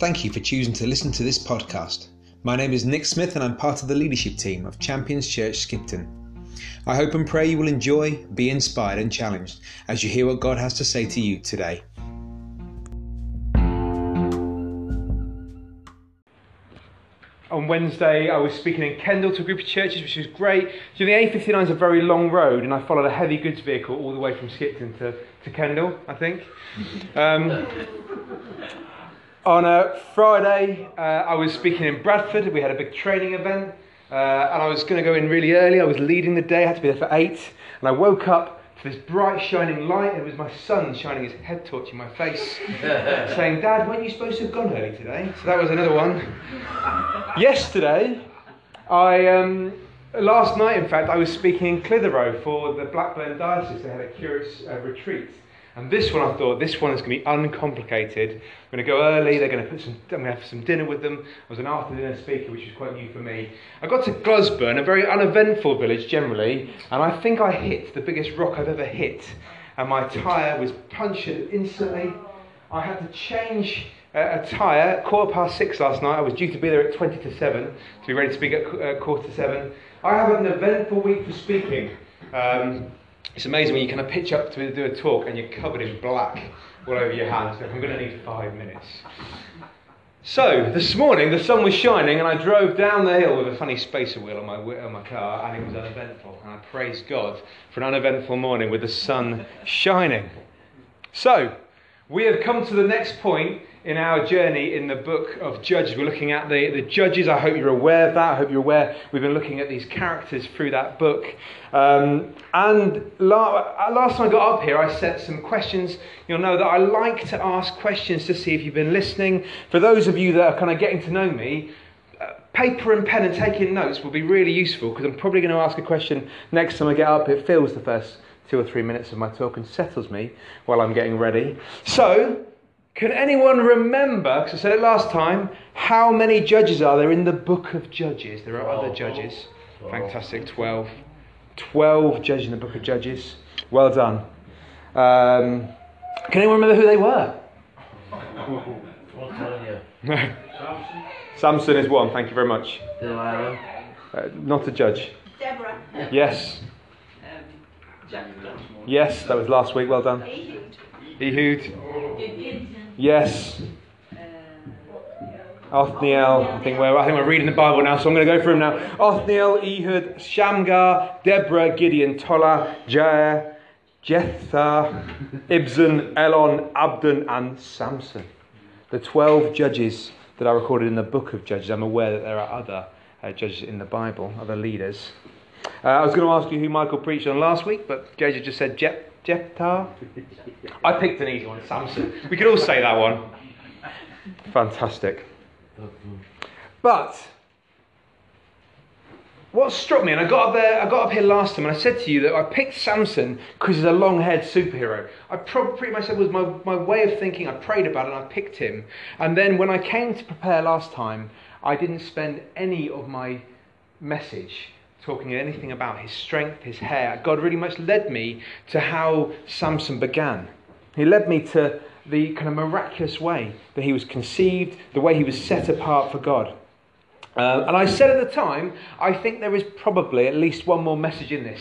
Thank you for choosing to listen to this podcast. My name is Nick Smith and I'm part of the leadership team of Champions Church Skipton. I hope and pray you will enjoy, be inspired, and challenged as you hear what God has to say to you today. on Wednesday, I was speaking in Kendal to a group of churches, which was great. So the A59 is a very long road, and I followed a heavy goods vehicle all the way from Skipton to, to Kendal, I think. Um, on a Friday, uh, I was speaking in Bradford. We had a big training event, uh, and I was going to go in really early. I was leading the day, I had to be there for eight, and I woke up to this bright shining light. It was my son shining his head torch in my face, saying, Dad, weren't you supposed to have gone early today? So that was another one. Yesterday, I, um, last night in fact, I was speaking in Clitheroe for the Blackburn Diocese. They had a curates uh, retreat. And this one, I thought, this one is going to be uncomplicated. I'm going to go early. They're going to put some. I'm going to have some dinner with them. I was an after dinner speaker, which was quite new for me. I got to Glusburn, a very uneventful village generally, and I think I hit the biggest rock I've ever hit. And my tyre was punctured instantly. I had to change uh, a tyre quarter past six last night. I was due to be there at 20 to 7 to be ready to speak at uh, quarter to 7. I have an eventful week for speaking. Um, it's amazing when you kind of pitch up to do a talk and you're covered in black all over your hands. I'm going to need five minutes. So, this morning the sun was shining and I drove down the hill with a funny spacer wheel on my, on my car and it was uneventful. And I praise God for an uneventful morning with the sun shining. So, we have come to the next point in our journey in the book of Judges. We're looking at the, the Judges. I hope you're aware of that. I hope you're aware we've been looking at these characters through that book. Um, and la- last time I got up here, I set some questions. You'll know that I like to ask questions to see if you've been listening. For those of you that are kind of getting to know me, uh, paper and pen and taking notes will be really useful because I'm probably going to ask a question next time I get up. It fills the first two or three minutes of my talk and settles me while I'm getting ready. So, can anyone remember, because I said it last time, how many judges are there in the book of Judges? There are other judges. Fantastic, 12. 12 judges in the book of Judges. Well done. Um, can anyone remember who they were? Samson is one, thank you very much. Delilah. Uh, not a judge. Deborah. Yes. Um, Yes, that was last week, well done. Ehud. Ehud. Yes. Othniel. I think we're I think we're reading the Bible now, so I'm going to go through them now. Othniel, Ehud, Shamgar, Deborah, Gideon, Tola, Jair, Jephthah, Ibzan, Elon, Abdon, and Samson. The twelve judges that are recorded in the book of Judges. I'm aware that there are other uh, judges in the Bible, other leaders. Uh, I was going to ask you who Michael preached on last week, but JJ just said Jep- Jephthah. I picked an easy one, Samson. We could all say that one. Fantastic. But what struck me, and I got up there, I got up here last time, and I said to you that I picked Samson because he's a long-haired superhero. I probably pretty much said was my, my way of thinking. I prayed about it, and I picked him. And then when I came to prepare last time, I didn't spend any of my message talking anything about his strength, his hair. God really much led me to how Samson began. He led me to the kind of miraculous way that he was conceived, the way he was set apart for God. Uh, and I said at the time, I think there is probably at least one more message in this.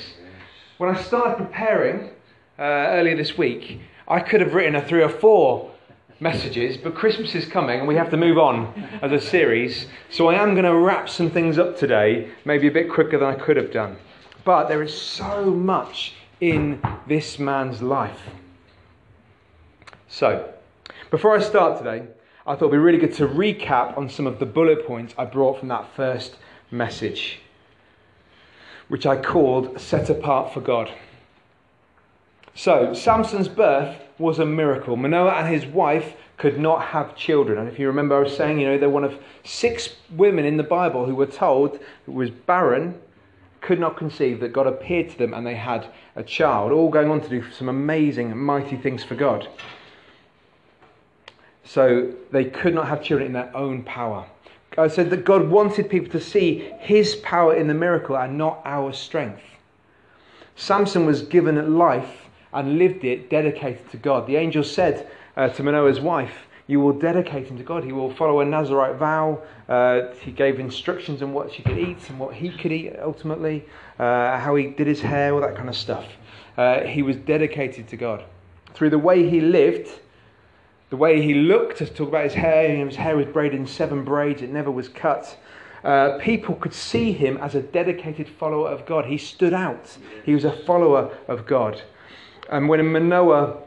When I started preparing uh, earlier this week, I could have written a three or four messages, but Christmas is coming and we have to move on as a series. So I am going to wrap some things up today, maybe a bit quicker than I could have done. But there is so much in this man's life. So, before I start today, I thought it'd be really good to recap on some of the bullet points I brought from that first message, which I called Set Apart for God. So, Samson's birth was a miracle. Manoah and his wife could not have children. And if you remember, I was saying, you know, they're one of six women in the Bible who were told it was barren, could not conceive, that God appeared to them and they had a child, all going on to do some amazing, mighty things for God. So they could not have children in their own power. I said that God wanted people to see his power in the miracle and not our strength. Samson was given life and lived it dedicated to God. The angel said uh, to Manoah's wife, you will dedicate him to God. He will follow a Nazarite vow. Uh, he gave instructions on what she could eat and what he could eat ultimately, uh, how he did his hair, all that kind of stuff. Uh, he was dedicated to God. Through the way he lived, the way he looked, to talk about his hair, his hair was braided in seven braids, it never was cut. Uh, people could see him as a dedicated follower of God. He stood out. He was a follower of God. And when Manoah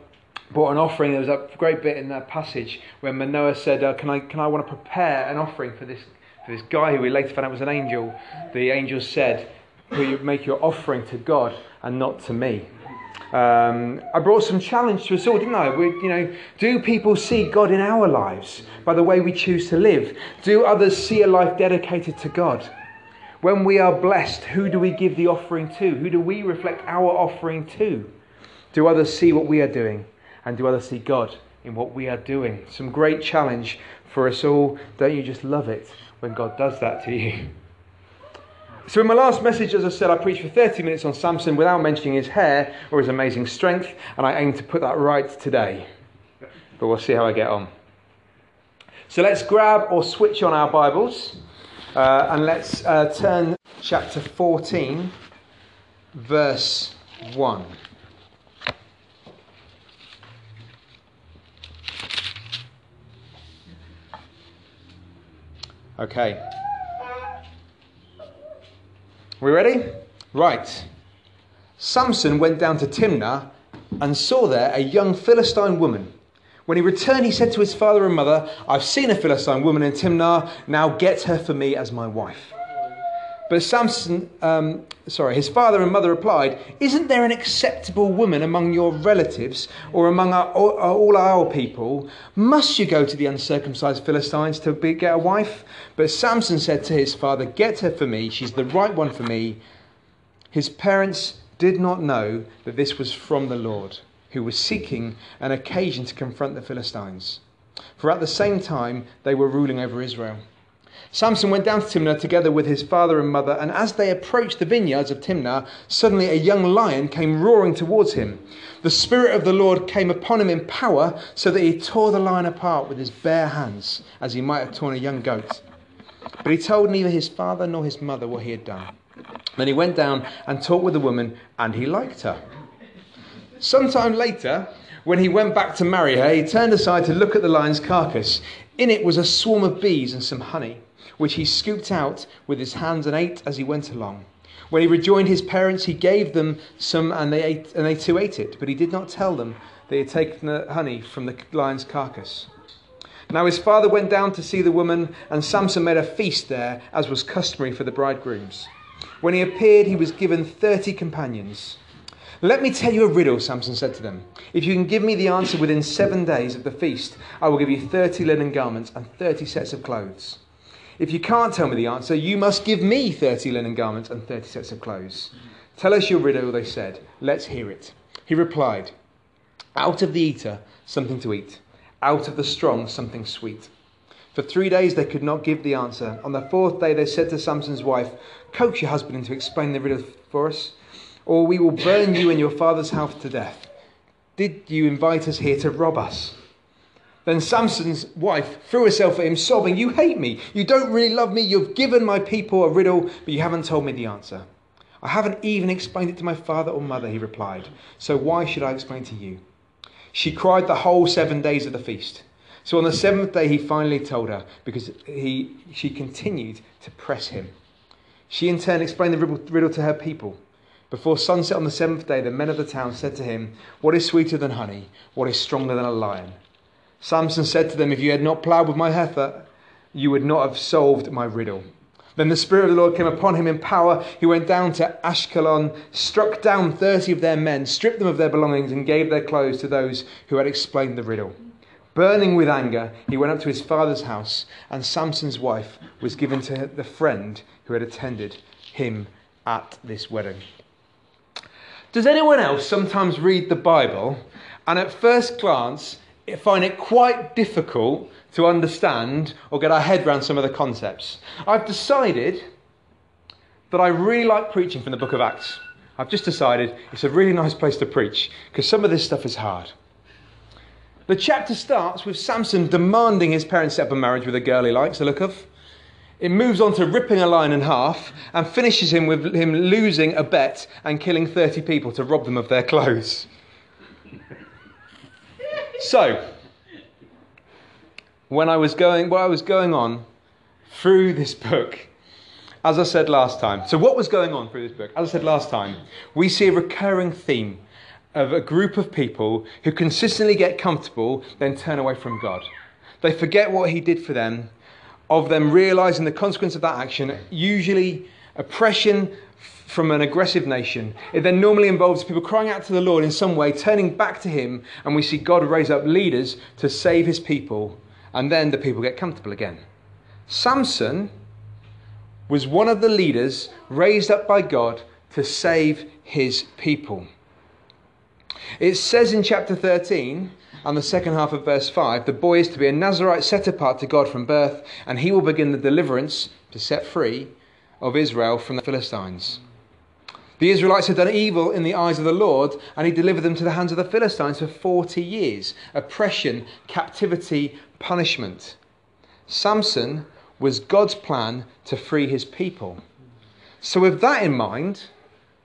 brought an offering, there was a great bit in that passage where Manoah said, uh, "Can I, can I want to prepare an offering for this for this guy who we later found out was an angel?" The angel said, "Will you make your offering to God and not to me?" Um, I brought some challenge to us all, didn't I? We, you know, do people see God in our lives by the way we choose to live? Do others see a life dedicated to God? When we are blessed, who do we give the offering to? Who do we reflect our offering to? Do others see what we are doing? And do others see God in what we are doing? Some great challenge for us all. Don't you just love it when God does that to you? So, in my last message, as I said, I preached for 30 minutes on Samson without mentioning his hair or his amazing strength, and I aim to put that right today. But we'll see how I get on. So, let's grab or switch on our Bibles uh, and let's uh, turn chapter 14, verse 1. Okay. We ready? Right. Samson went down to Timnah and saw there a young Philistine woman. When he returned, he said to his father and mother, I've seen a Philistine woman in Timnah, now get her for me as my wife. But Samson, um, sorry, his father and mother replied, Isn't there an acceptable woman among your relatives or among our, all, all our people? Must you go to the uncircumcised Philistines to be, get a wife? But Samson said to his father, Get her for me, she's the right one for me. His parents did not know that this was from the Lord, who was seeking an occasion to confront the Philistines. For at the same time, they were ruling over Israel. Samson went down to Timnah together with his father and mother, and as they approached the vineyards of Timnah, suddenly a young lion came roaring towards him. The Spirit of the Lord came upon him in power, so that he tore the lion apart with his bare hands, as he might have torn a young goat. But he told neither his father nor his mother what he had done. Then he went down and talked with the woman, and he liked her. Sometime later, when he went back to marry her, he turned aside to look at the lion's carcass. In it was a swarm of bees and some honey which he scooped out with his hands and ate as he went along. When he rejoined his parents, he gave them some, and they, ate, and they too ate it. But he did not tell them that he had taken the honey from the lion's carcass. Now his father went down to see the woman, and Samson made a feast there, as was customary for the bridegrooms. When he appeared, he was given thirty companions. Let me tell you a riddle, Samson said to them. If you can give me the answer within seven days of the feast, I will give you thirty linen garments and thirty sets of clothes. If you can't tell me the answer, you must give me 30 linen garments and 30 sets of clothes. Tell us your riddle, they said. Let's hear it. He replied, Out of the eater, something to eat. Out of the strong, something sweet. For three days they could not give the answer. On the fourth day they said to Samson's wife, Coax your husband into explaining the riddle for us, or we will burn you and your father's house to death. Did you invite us here to rob us? Then Samson's wife threw herself at him, sobbing, You hate me. You don't really love me. You've given my people a riddle, but you haven't told me the answer. I haven't even explained it to my father or mother, he replied. So why should I explain to you? She cried the whole seven days of the feast. So on the seventh day, he finally told her because he, she continued to press him. She in turn explained the riddle to her people. Before sunset on the seventh day, the men of the town said to him, What is sweeter than honey? What is stronger than a lion? Samson said to them, If you had not ploughed with my heifer, you would not have solved my riddle. Then the Spirit of the Lord came upon him in power. He went down to Ashkelon, struck down thirty of their men, stripped them of their belongings, and gave their clothes to those who had explained the riddle. Burning with anger, he went up to his father's house, and Samson's wife was given to the friend who had attended him at this wedding. Does anyone else sometimes read the Bible and at first glance find it quite difficult to understand or get our head around some of the concepts. I've decided that I really like preaching from the book of Acts. I've just decided it's a really nice place to preach because some of this stuff is hard. The chapter starts with Samson demanding his parents set up a marriage with a girl he likes the look of. It moves on to ripping a lion in half and finishes him with him losing a bet and killing 30 people to rob them of their clothes. So, when I was going, what I was going on through this book, as I said last time. So, what was going on through this book? As I said last time, we see a recurring theme of a group of people who consistently get comfortable, then turn away from God. They forget what He did for them, of them realizing the consequence of that action, usually oppression from an aggressive nation. It then normally involves people crying out to the Lord in some way, turning back to Him, and we see God raise up leaders to save His people, and then the people get comfortable again. Samson was one of the leaders raised up by God to save his people. It says in chapter 13 and the second half of verse 5 the boy is to be a Nazarite set apart to God from birth, and he will begin the deliverance to set free of Israel from the Philistines. The Israelites had done evil in the eyes of the Lord, and he delivered them to the hands of the Philistines for 40 years oppression, captivity, punishment. Samson was God's plan to free his people. So, with that in mind,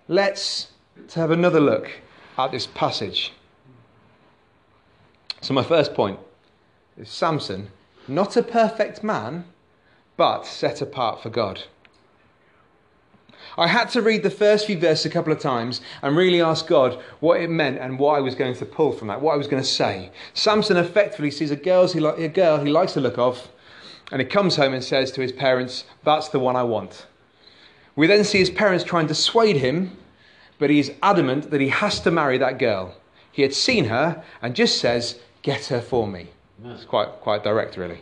let's have another look at this passage. So, my first point is Samson, not a perfect man, but set apart for God. I had to read the first few verses a couple of times and really ask God what it meant and what I was going to pull from that, what I was going to say. Samson effectively sees a, girl he, li- a girl he likes the look of, and he comes home and says to his parents, That's the one I want. We then see his parents trying to dissuade him, but he's adamant that he has to marry that girl. He had seen her and just says, Get her for me. It's quite, quite direct, really.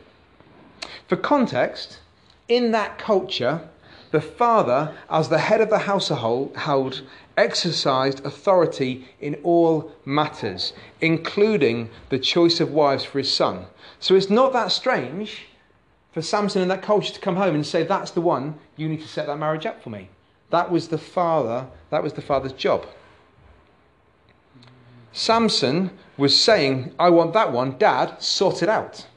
For context, in that culture, the father, as the head of the household, held, exercised authority in all matters, including the choice of wives for his son. So it's not that strange for Samson in that culture to come home and say, That's the one, you need to set that marriage up for me. That was the father, that was the father's job. Samson was saying, I want that one, Dad, sort it out.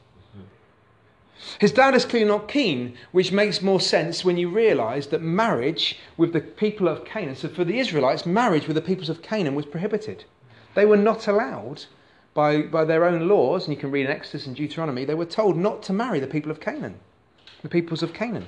His dad is clearly not keen, which makes more sense when you realise that marriage with the people of Canaan, so for the Israelites, marriage with the peoples of Canaan was prohibited. They were not allowed by, by their own laws, and you can read in Exodus and Deuteronomy, they were told not to marry the people of Canaan, the peoples of Canaan.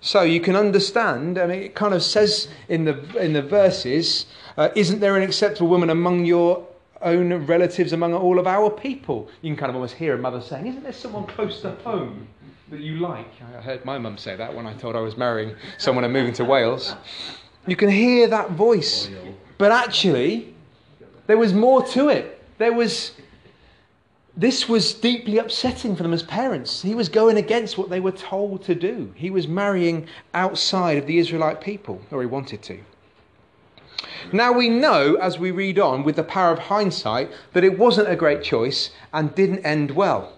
So you can understand, and it kind of says in the, in the verses, uh, isn't there an acceptable woman among your own relatives, among all of our people? You can kind of almost hear a mother saying, Isn't there someone close to home that you like? I heard my mum say that when I told I was marrying someone and moving to Wales. You can hear that voice. But actually, there was more to it. There was. This was deeply upsetting for them as parents. He was going against what they were told to do. He was marrying outside of the Israelite people, or he wanted to. Now we know, as we read on with the power of hindsight, that it wasn't a great choice and didn't end well.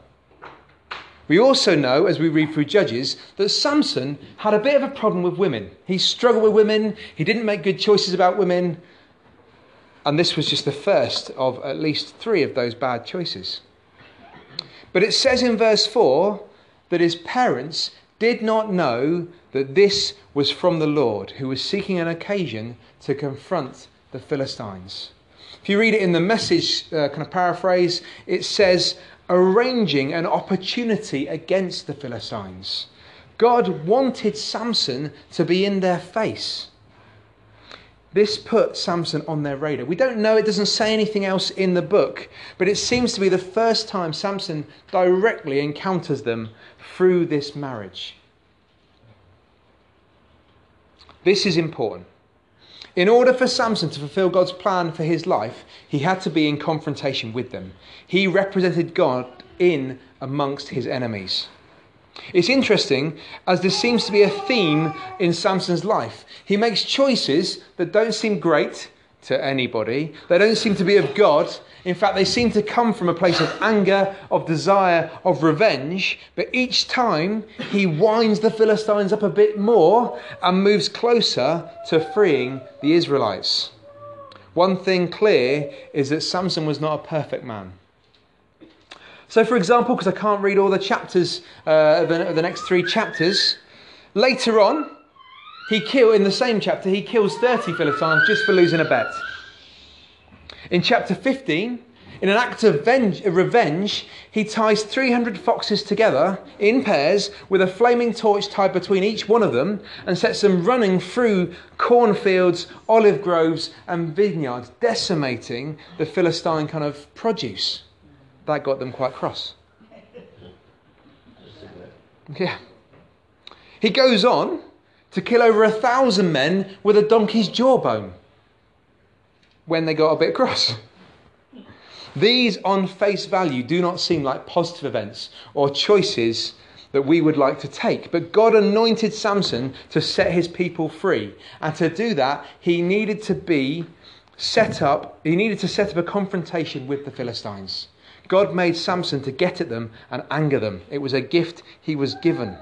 We also know, as we read through Judges, that Samson had a bit of a problem with women. He struggled with women, he didn't make good choices about women, and this was just the first of at least three of those bad choices. But it says in verse 4 that his parents did not know that this was from the Lord, who was seeking an occasion to confront the Philistines. If you read it in the message uh, kind of paraphrase, it says, arranging an opportunity against the Philistines. God wanted Samson to be in their face. This put Samson on their radar. We don't know, it doesn't say anything else in the book, but it seems to be the first time Samson directly encounters them through this marriage. This is important. In order for Samson to fulfill God's plan for his life, he had to be in confrontation with them. He represented God in amongst his enemies. It's interesting as there seems to be a theme in Samson's life. He makes choices that don't seem great to anybody, they don't seem to be of God. In fact, they seem to come from a place of anger, of desire, of revenge. But each time he winds the Philistines up a bit more and moves closer to freeing the Israelites. One thing clear is that Samson was not a perfect man. So, for example, because I can't read all the chapters, uh, the, the next three chapters, later on, he kill in the same chapter he kills 30 Philistines just for losing a bet. In chapter 15, in an act of venge, revenge, he ties 300 foxes together in pairs with a flaming torch tied between each one of them and sets them running through cornfields, olive groves, and vineyards, decimating the Philistine kind of produce. That got them quite cross. Yeah. He goes on to kill over a thousand men with a donkey's jawbone when they got a bit cross. These, on face value, do not seem like positive events or choices that we would like to take. But God anointed Samson to set his people free. And to do that, he needed to be set up, he needed to set up a confrontation with the Philistines. God made Samson to get at them and anger them. It was a gift he was given.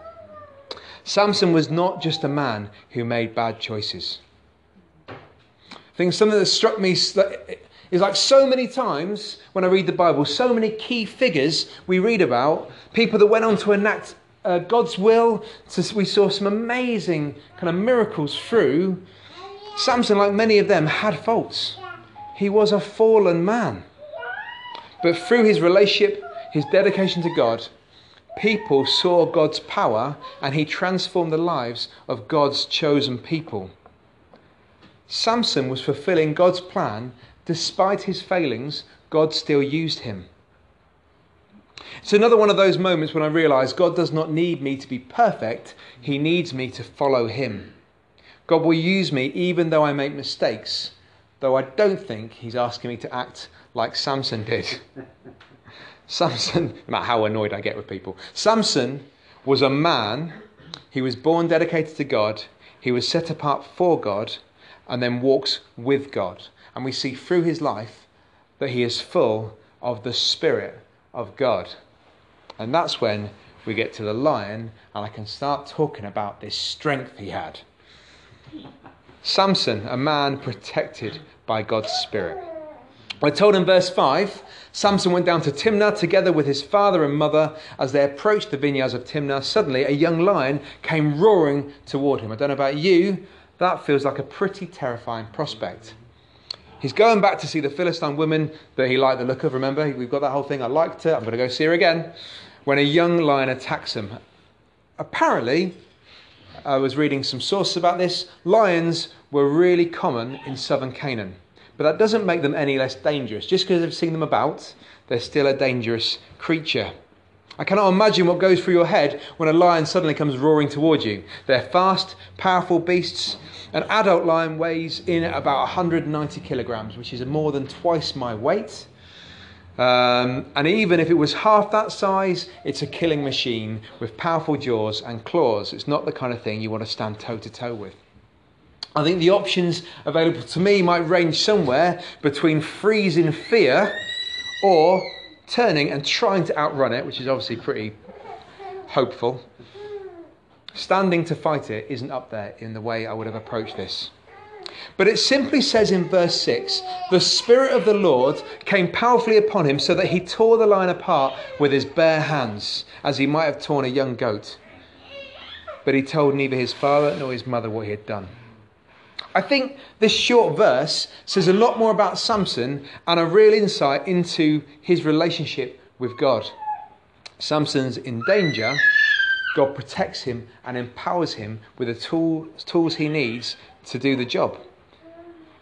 Samson was not just a man who made bad choices. I think something that struck me is like so many times when I read the Bible, so many key figures we read about, people that went on to enact uh, God's will. We saw some amazing kind of miracles through. Samson, like many of them, had faults. He was a fallen man. But through his relationship, his dedication to God, people saw God's power and he transformed the lives of God's chosen people. Samson was fulfilling God's plan Despite his failings, God still used him. It's another one of those moments when I realize God does not need me to be perfect, He needs me to follow Him. God will use me even though I make mistakes, though I don't think He's asking me to act like Samson did. Samson, no matter how annoyed I get with people, Samson was a man, he was born dedicated to God, he was set apart for God, and then walks with God and we see through his life that he is full of the Spirit of God. And that's when we get to the lion, and I can start talking about this strength he had. Samson, a man protected by God's Spirit. We're told in verse 5 Samson went down to Timnah together with his father and mother. As they approached the vineyards of Timnah, suddenly a young lion came roaring toward him. I don't know about you, that feels like a pretty terrifying prospect. He's going back to see the Philistine woman that he liked the look of. Remember, we've got that whole thing. I liked her. I'm going to go see her again. When a young lion attacks him. Apparently, I was reading some sources about this. Lions were really common in southern Canaan. But that doesn't make them any less dangerous. Just because I've seen them about, they're still a dangerous creature. I cannot imagine what goes through your head when a lion suddenly comes roaring towards you. They're fast, powerful beasts an adult lion weighs in at about 190 kilograms, which is more than twice my weight. Um, and even if it was half that size, it's a killing machine with powerful jaws and claws. It's not the kind of thing you want to stand toe to toe with. I think the options available to me might range somewhere between freezing fear or turning and trying to outrun it, which is obviously pretty hopeful, Standing to fight it isn't up there in the way I would have approached this. But it simply says in verse 6 the Spirit of the Lord came powerfully upon him so that he tore the lion apart with his bare hands, as he might have torn a young goat. But he told neither his father nor his mother what he had done. I think this short verse says a lot more about Samson and a real insight into his relationship with God. Samson's in danger God protects him and empowers him with the tool, tools he needs to do the job.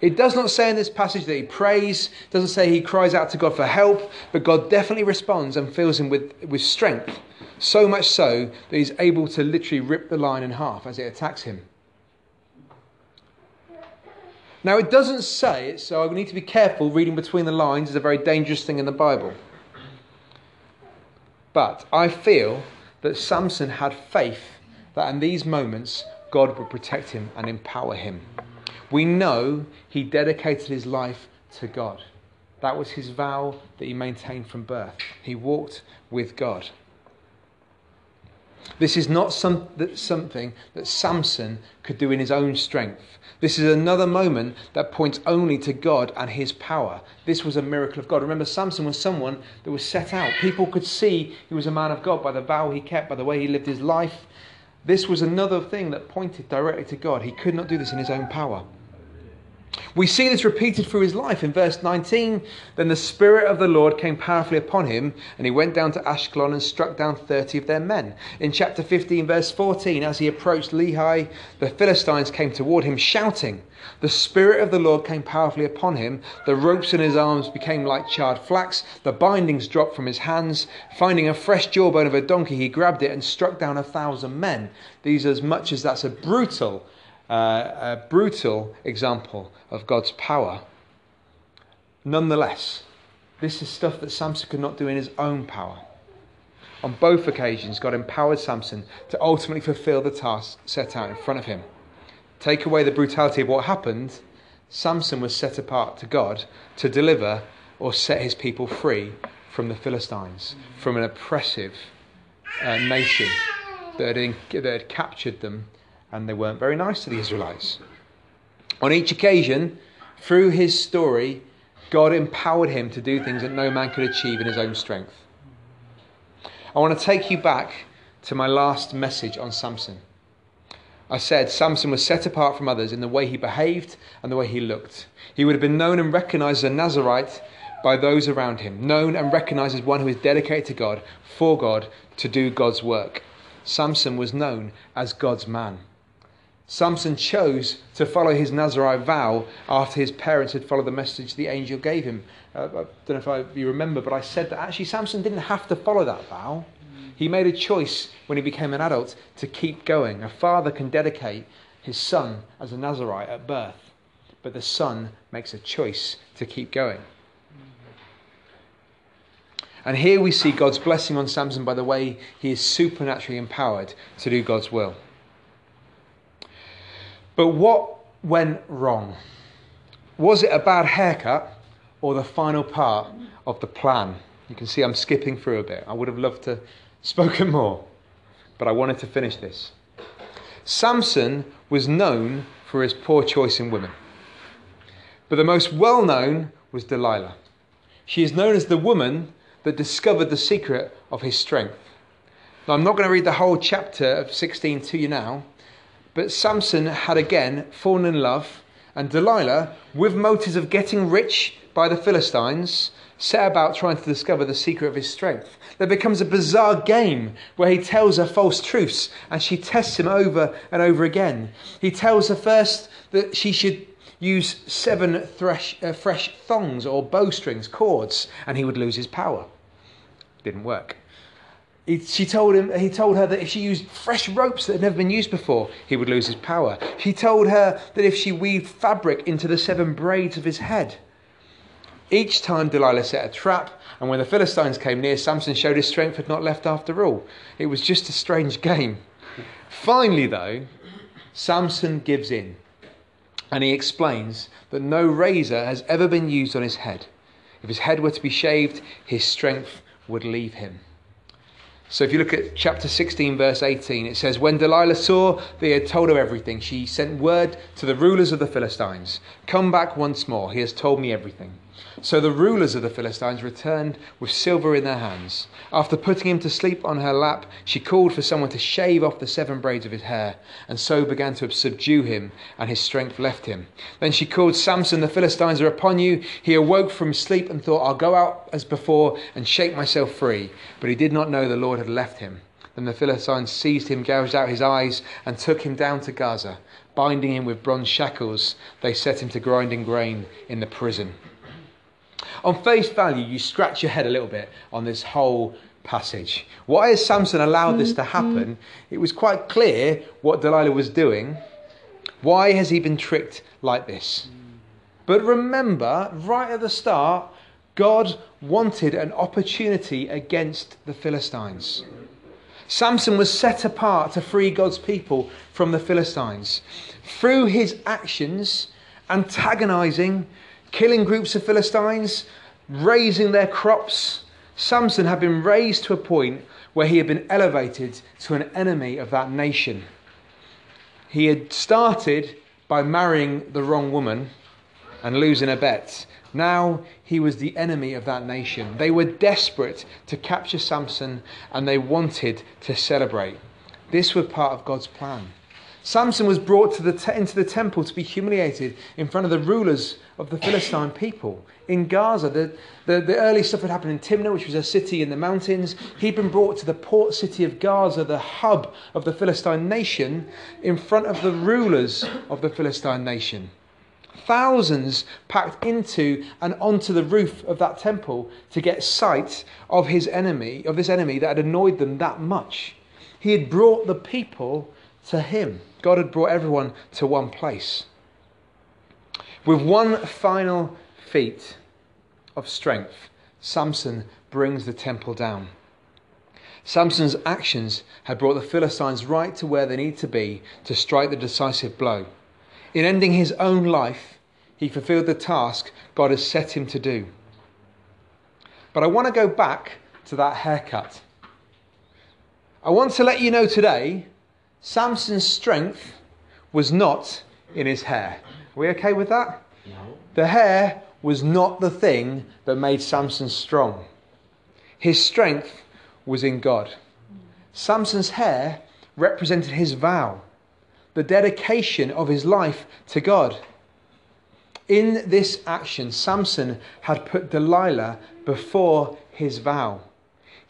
It does not say in this passage that he prays, doesn't say he cries out to God for help, but God definitely responds and fills him with, with strength. So much so that he's able to literally rip the lion in half as it attacks him. Now, it doesn't say it, so I need to be careful. Reading between the lines is a very dangerous thing in the Bible. But I feel that Samson had faith that in these moments God would protect him and empower him. We know he dedicated his life to God. That was his vow that he maintained from birth. He walked with God. This is not some, that, something that Samson could do in his own strength. This is another moment that points only to God and his power. This was a miracle of God. Remember, Samson was someone that was set out. People could see he was a man of God by the vow he kept, by the way he lived his life. This was another thing that pointed directly to God. He could not do this in his own power. We see this repeated through his life. In verse 19, then the Spirit of the Lord came powerfully upon him, and he went down to Ashkelon and struck down 30 of their men. In chapter 15, verse 14, as he approached Lehi, the Philistines came toward him, shouting. The Spirit of the Lord came powerfully upon him. The ropes in his arms became like charred flax. The bindings dropped from his hands. Finding a fresh jawbone of a donkey, he grabbed it and struck down a thousand men. These, as much as that's a brutal uh, a brutal example of God's power. Nonetheless, this is stuff that Samson could not do in his own power. On both occasions, God empowered Samson to ultimately fulfill the task set out in front of him. Take away the brutality of what happened, Samson was set apart to God to deliver or set his people free from the Philistines, from an oppressive uh, nation that had, that had captured them and they weren't very nice to the Israelites. On each occasion, through his story, God empowered him to do things that no man could achieve in his own strength. I want to take you back to my last message on Samson. I said Samson was set apart from others in the way he behaved and the way he looked. He would have been known and recognized as a Nazarite by those around him, known and recognized as one who is dedicated to God, for God, to do God's work. Samson was known as God's man. Samson chose to follow his Nazarite vow after his parents had followed the message the angel gave him. Uh, I don't know if I, you remember, but I said that actually Samson didn't have to follow that vow. He made a choice when he became an adult to keep going. A father can dedicate his son as a Nazarite at birth, but the son makes a choice to keep going. And here we see God's blessing on Samson by the way he is supernaturally empowered to do God's will. But what went wrong? Was it a bad haircut or the final part of the plan? You can see I'm skipping through a bit. I would have loved to spoken more, but I wanted to finish this. Samson was known for his poor choice in women. But the most well known was Delilah. She is known as the woman that discovered the secret of his strength. Now, I'm not going to read the whole chapter of 16 to you now, but Samson had again fallen in love, and Delilah, with motives of getting rich by the Philistines, set about trying to discover the secret of his strength. There becomes a bizarre game where he tells her false truths and she tests him over and over again. He tells her first that she should use seven thresh, uh, fresh thongs or bowstrings, cords, and he would lose his power. Didn't work. He, she told him, he told her that if she used fresh ropes that had never been used before, he would lose his power. He told her that if she weaved fabric into the seven braids of his head. Each time Delilah set a trap, and when the Philistines came near, Samson showed his strength had not left after all. It was just a strange game. Finally, though, Samson gives in, and he explains that no razor has ever been used on his head. If his head were to be shaved, his strength would leave him. So if you look at chapter 16, verse 18, it says, When Delilah saw they had told her everything, she sent word to the rulers of the Philistines Come back once more, he has told me everything. So the rulers of the Philistines returned with silver in their hands. After putting him to sleep on her lap, she called for someone to shave off the seven braids of his hair, and so began to subdue him, and his strength left him. Then she called Samson, the Philistines are upon you. He awoke from sleep and thought, I'll go out as before and shake myself free. But he did not know the Lord had left him. Then the Philistines seized him, gouged out his eyes, and took him down to Gaza. Binding him with bronze shackles, they set him to grinding grain in the prison. On face value, you scratch your head a little bit on this whole passage. Why has Samson allowed this to mm-hmm. happen? It was quite clear what Delilah was doing. Why has he been tricked like this? But remember, right at the start, God wanted an opportunity against the Philistines. Samson was set apart to free God's people from the Philistines. Through his actions, antagonizing killing groups of Philistines, razing their crops. Samson had been raised to a point where he had been elevated to an enemy of that nation. He had started by marrying the wrong woman and losing a bet. Now he was the enemy of that nation. They were desperate to capture Samson and they wanted to celebrate. This was part of God's plan. Samson was brought the te- into the temple to be humiliated in front of the rulers of the Philistine people in Gaza. The, the, the, early stuff had happened in Timnah, which was a city in the mountains. He'd been brought to the port city of Gaza, the hub of the Philistine nation, in front of the rulers of the Philistine nation. Thousands packed into and onto the roof of that temple to get sight of his enemy, of this enemy that had annoyed them that much. He had brought the people to him. God had brought everyone to one place. With one final feat of strength, Samson brings the temple down. Samson's actions had brought the Philistines right to where they need to be to strike the decisive blow. In ending his own life, he fulfilled the task God has set him to do. But I want to go back to that haircut. I want to let you know today Samson's strength was not in his hair. Are we okay with that? No. The hair was not the thing that made Samson strong. His strength was in God. Samson's hair represented his vow, the dedication of his life to God. In this action, Samson had put Delilah before his vow.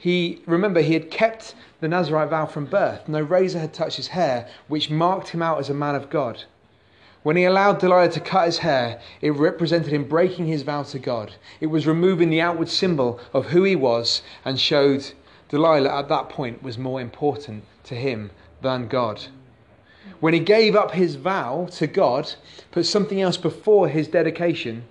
He remember he had kept the Nazarite vow from birth. No razor had touched his hair, which marked him out as a man of God. When he allowed Delilah to cut his hair, it represented him breaking his vow to God. It was removing the outward symbol of who he was and showed Delilah at that point was more important to him than God. When he gave up his vow to God, put something else before his dedication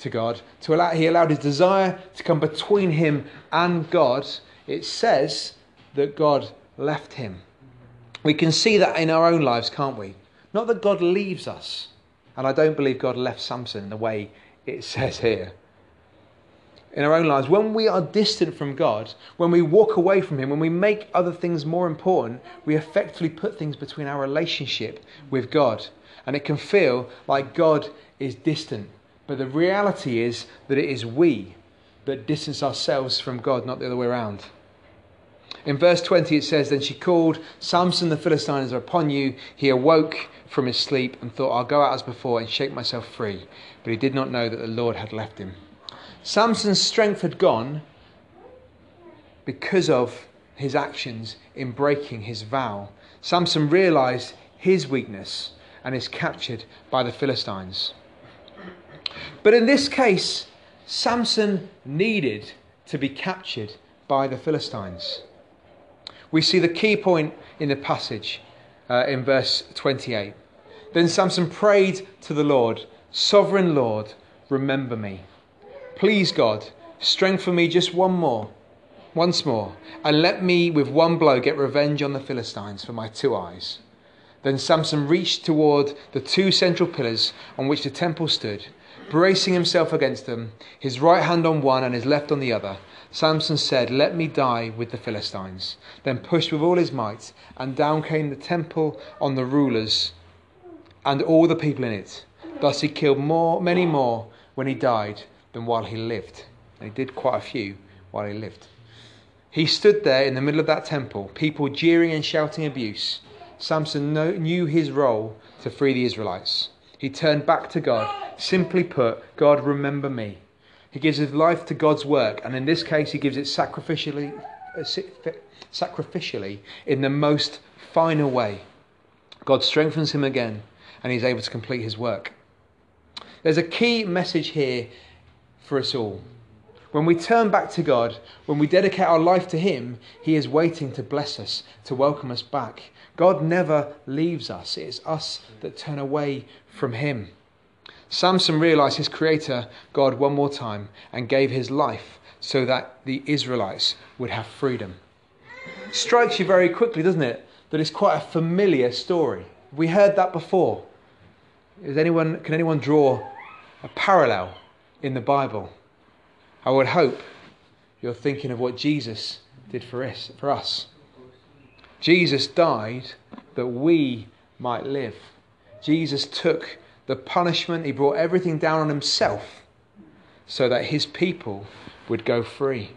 to God, to allow, he allowed his desire to come between him and God, it says that God left him. We can see that in our own lives, can't we? Not that God leaves us. And I don't believe God left Samson in the way it says here. In our own lives, when we are distant from God, when we walk away from Him, when we make other things more important, we effectively put things between our relationship with God. And it can feel like God is distant. But the reality is that it is we that distance ourselves from God, not the other way around. In verse 20 it says, Then she called, Samson the Philistines are upon you. He awoke from his sleep and thought, I'll go out as before and shake myself free. But he did not know that the Lord had left him. Samson's strength had gone because of his actions in breaking his vow. Samson realized his weakness and is captured by the Philistines. But in this case, Samson needed to be captured by the Philistines. We see the key point in the passage uh, in verse 28. Then Samson prayed to the Lord, Sovereign Lord, remember me. Please, God, strengthen me just one more, once more, and let me with one blow get revenge on the Philistines for my two eyes. Then Samson reached toward the two central pillars on which the temple stood, bracing himself against them, his right hand on one and his left on the other. Samson said, Let me die with the Philistines. Then pushed with all his might, and down came the temple on the rulers and all the people in it. Thus he killed more, many more when he died than while he lived. And he did quite a few while he lived. He stood there in the middle of that temple, people jeering and shouting abuse. Samson knew his role to free the Israelites. He turned back to God. Simply put, God, remember me. He gives his life to God's work, and in this case, he gives it sacrificially, uh, sacrificially in the most final way. God strengthens him again and he's able to complete his work. There's a key message here for us all. When we turn back to God, when we dedicate our life to Him, He is waiting to bless us, to welcome us back. God never leaves us, it is us that turn away from Him. Samson realized his Creator, God, one more time and gave his life so that the Israelites would have freedom. Strikes you very quickly, doesn't it? That it's quite a familiar story. We heard that before. Is anyone, can anyone draw a parallel in the Bible? I would hope you're thinking of what Jesus did for us. For us. Jesus died that we might live. Jesus took the punishment, he brought everything down on himself so that his people would go free.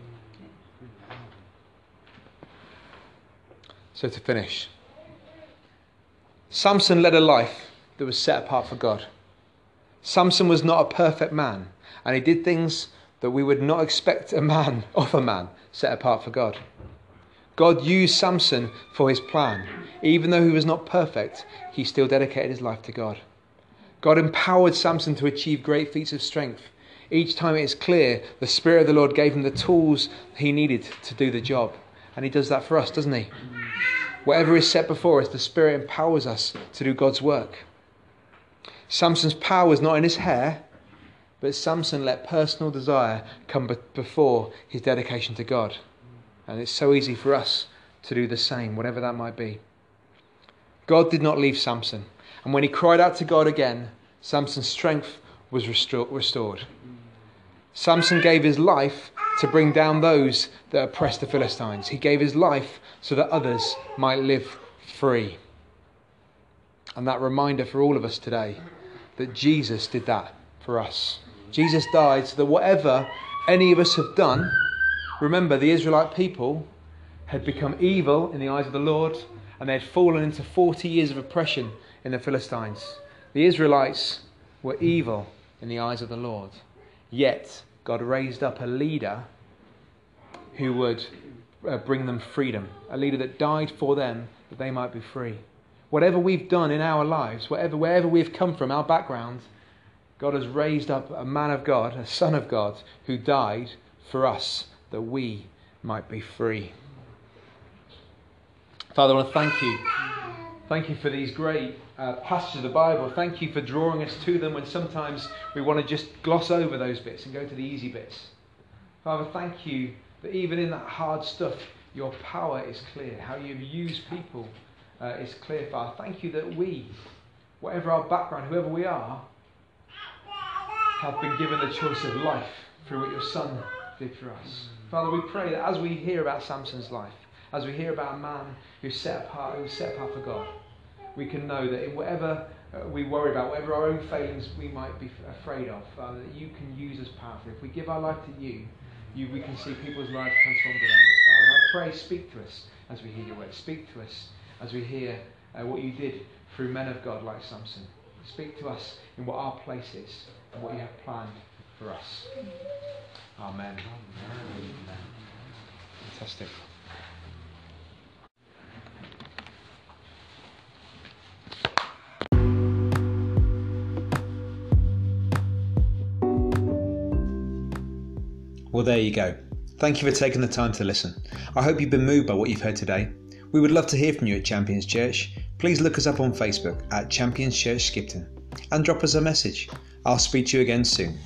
So, to finish, Samson led a life that was set apart for God. Samson was not a perfect man, and he did things that we would not expect a man of a man set apart for God. God used Samson for his plan. Even though he was not perfect, he still dedicated his life to God. God empowered Samson to achieve great feats of strength. Each time it is clear the Spirit of the Lord gave him the tools he needed to do the job. And he does that for us, doesn't he? Whatever is set before us, the Spirit empowers us to do God's work. Samson's power was not in his hair, but Samson let personal desire come before his dedication to God. And it's so easy for us to do the same, whatever that might be. God did not leave Samson. And when he cried out to God again, Samson's strength was restored. Samson gave his life to bring down those that oppressed the Philistines. He gave his life so that others might live free. And that reminder for all of us today that Jesus did that for us. Jesus died so that whatever any of us have done, remember the Israelite people had become evil in the eyes of the Lord and they had fallen into 40 years of oppression in the Philistines. The Israelites were evil in the eyes of the Lord. Yet, God raised up a leader who would uh, bring them freedom, a leader that died for them that they might be free. Whatever we've done in our lives, whatever, wherever we've come from, our background, God has raised up a man of God, a son of God, who died for us that we might be free. Father, I want to thank you. Thank you for these great uh, passages of the Bible. Thank you for drawing us to them when sometimes we want to just gloss over those bits and go to the easy bits. Father, thank you that even in that hard stuff, your power is clear. How you've used people uh, is clear, Father. Thank you that we, whatever our background, whoever we are, have been given the choice of life through what your Son did for us. Father, we pray that as we hear about Samson's life, as we hear about a man who's set apart, who's set apart for God, we can know that in whatever uh, we worry about, whatever our own failings we might be afraid of, Father, that you can use us powerfully. If we give our life to you, you we can see people's lives transformed around us, Father. And I pray, speak to us as we hear your word. Speak to us as we hear uh, what you did through men of God like Samson. Speak to us in what our place is and what you have planned for us. Amen. Fantastic. Well, there you go. Thank you for taking the time to listen. I hope you've been moved by what you've heard today. We would love to hear from you at Champions Church. Please look us up on Facebook at Champions Church Skipton and drop us a message. I'll speak to you again soon.